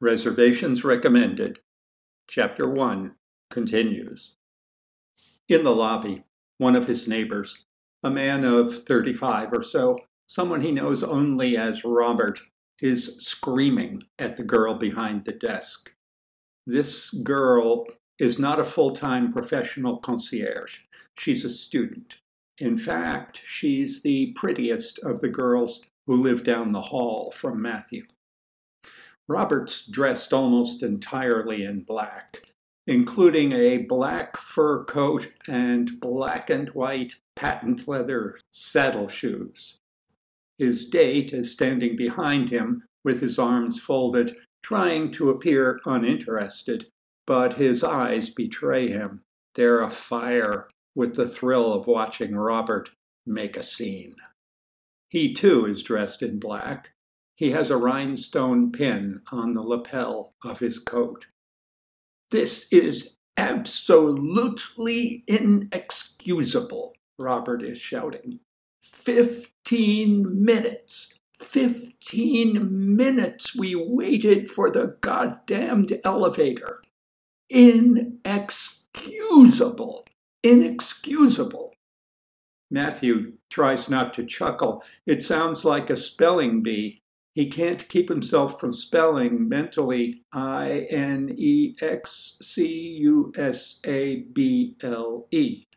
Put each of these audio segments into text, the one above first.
Reservations recommended. Chapter 1 continues. In the lobby, one of his neighbors, a man of 35 or so, someone he knows only as Robert, is screaming at the girl behind the desk. This girl is not a full time professional concierge, she's a student. In fact, she's the prettiest of the girls who live down the hall from Matthew. Robert's dressed almost entirely in black, including a black fur coat and black and white patent leather saddle shoes. His date is standing behind him with his arms folded, trying to appear uninterested, but his eyes betray him. They're afire with the thrill of watching Robert make a scene. He too is dressed in black, he has a rhinestone pin on the lapel of his coat. This is absolutely inexcusable, Robert is shouting. Fifteen minutes! Fifteen minutes we waited for the goddamned elevator. Inexcusable! Inexcusable! Matthew tries not to chuckle. It sounds like a spelling bee he can't keep himself from spelling mentally I N E X C U S A B L E.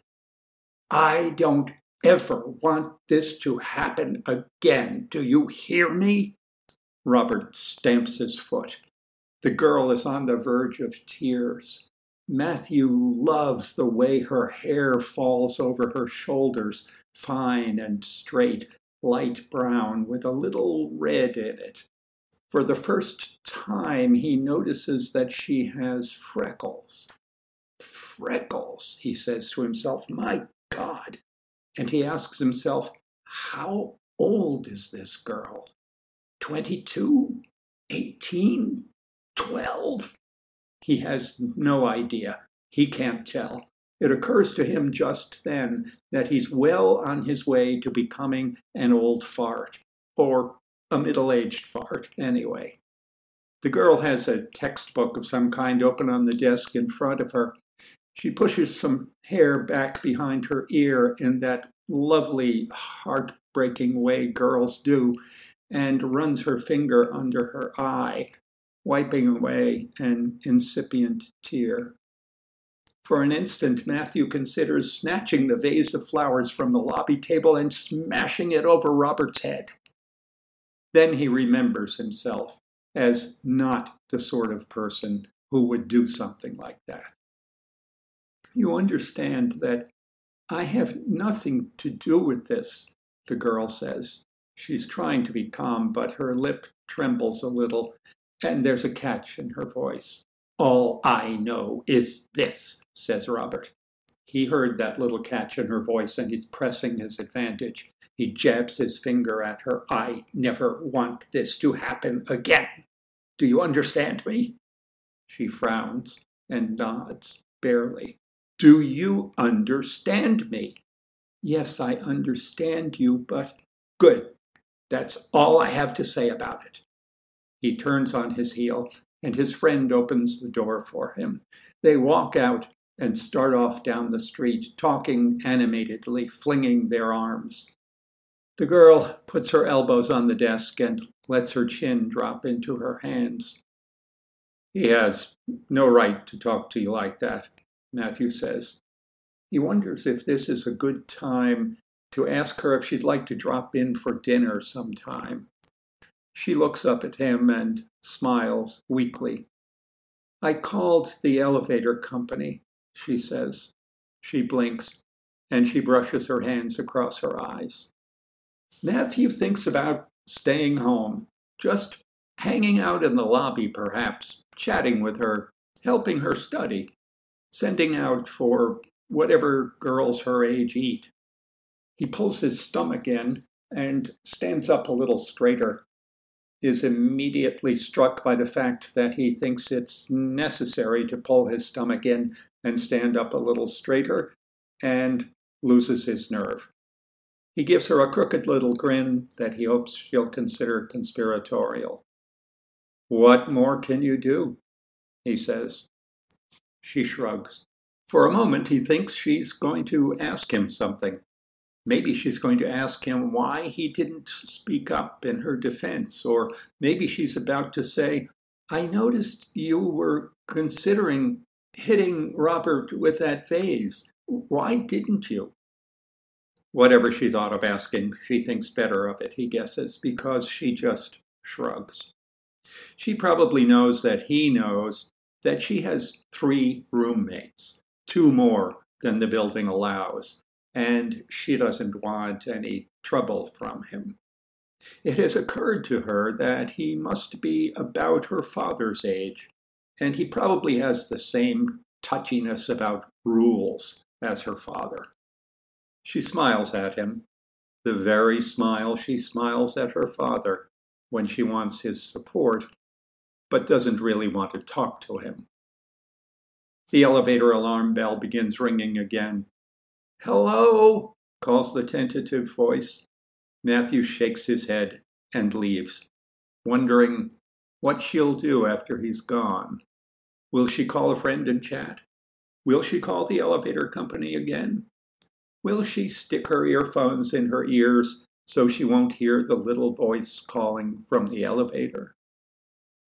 I don't ever want this to happen again. Do you hear me? Robert stamps his foot. The girl is on the verge of tears. Matthew loves the way her hair falls over her shoulders, fine and straight, light brown with a little red in it. For the first time, he notices that she has freckles. Freckles, he says to himself, my God. And he asks himself, how old is this girl? 22? 18? 12? He has no idea. He can't tell. It occurs to him just then that he's well on his way to becoming an old fart, or a middle aged fart, anyway. The girl has a textbook of some kind open on the desk in front of her. She pushes some hair back behind her ear in that lovely, heartbreaking way girls do, and runs her finger under her eye, wiping away an incipient tear. For an instant, Matthew considers snatching the vase of flowers from the lobby table and smashing it over Robert's head. Then he remembers himself as not the sort of person who would do something like that. You understand that I have nothing to do with this, the girl says. She's trying to be calm, but her lip trembles a little, and there's a catch in her voice. All I know is this, says Robert. He heard that little catch in her voice and he's pressing his advantage. He jabs his finger at her. I never want this to happen again. Do you understand me? She frowns and nods, barely. Do you understand me? Yes, I understand you, but good. That's all I have to say about it. He turns on his heel and his friend opens the door for him. They walk out and start off down the street, talking animatedly, flinging their arms. The girl puts her elbows on the desk and lets her chin drop into her hands. He has no right to talk to you like that, Matthew says. He wonders if this is a good time to ask her if she'd like to drop in for dinner sometime. She looks up at him and smiles weakly. I called the elevator company, she says. She blinks, and she brushes her hands across her eyes. Matthew thinks about staying home, just hanging out in the lobby, perhaps, chatting with her, helping her study, sending out for whatever girls her age eat. He pulls his stomach in and stands up a little straighter is immediately struck by the fact that he thinks it's necessary to pull his stomach in and stand up a little straighter and loses his nerve. He gives her a crooked little grin that he hopes she'll consider conspiratorial. What more can you do? he says. She shrugs. For a moment, he thinks she's going to ask him something. Maybe she's going to ask him why he didn't speak up in her defense, or maybe she's about to say, I noticed you were considering hitting Robert with that vase. Why didn't you? Whatever she thought of asking, she thinks better of it, he guesses, because she just shrugs. She probably knows that he knows that she has three roommates, two more than the building allows, and she doesn't want any trouble from him. It has occurred to her that he must be about her father's age, and he probably has the same touchiness about rules as her father. She smiles at him, the very smile she smiles at her father when she wants his support, but doesn't really want to talk to him. The elevator alarm bell begins ringing again. Hello, calls the tentative voice. Matthew shakes his head and leaves, wondering what she'll do after he's gone. Will she call a friend and chat? Will she call the elevator company again? Will she stick her earphones in her ears so she won't hear the little voice calling from the elevator?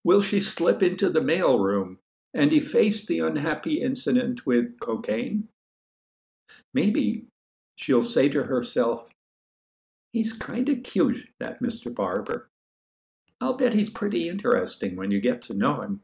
Will she slip into the mailroom and efface the unhappy incident with cocaine? Maybe she'll say to herself, He's kind of cute, that Mr. Barber. I'll bet he's pretty interesting when you get to know him.